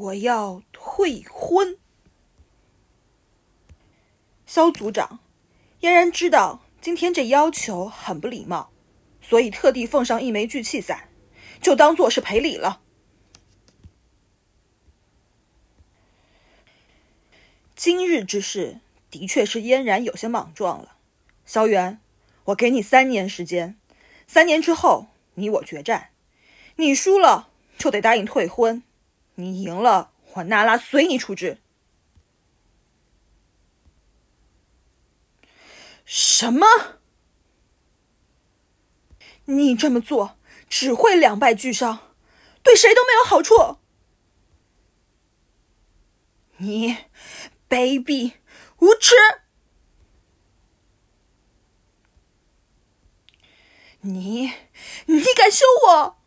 我要退婚。肖组长嫣然知道今天这要求很不礼貌，所以特地奉上一枚聚气伞，就当做是赔礼了。今日之事的确是嫣然有些莽撞了。萧元，我给你三年时间，三年之后你我决战，你输了就得答应退婚，你赢了我娜拉随你处置。什么？你这么做只会两败俱伤，对谁都没有好处。你卑鄙无耻！你，你敢休我？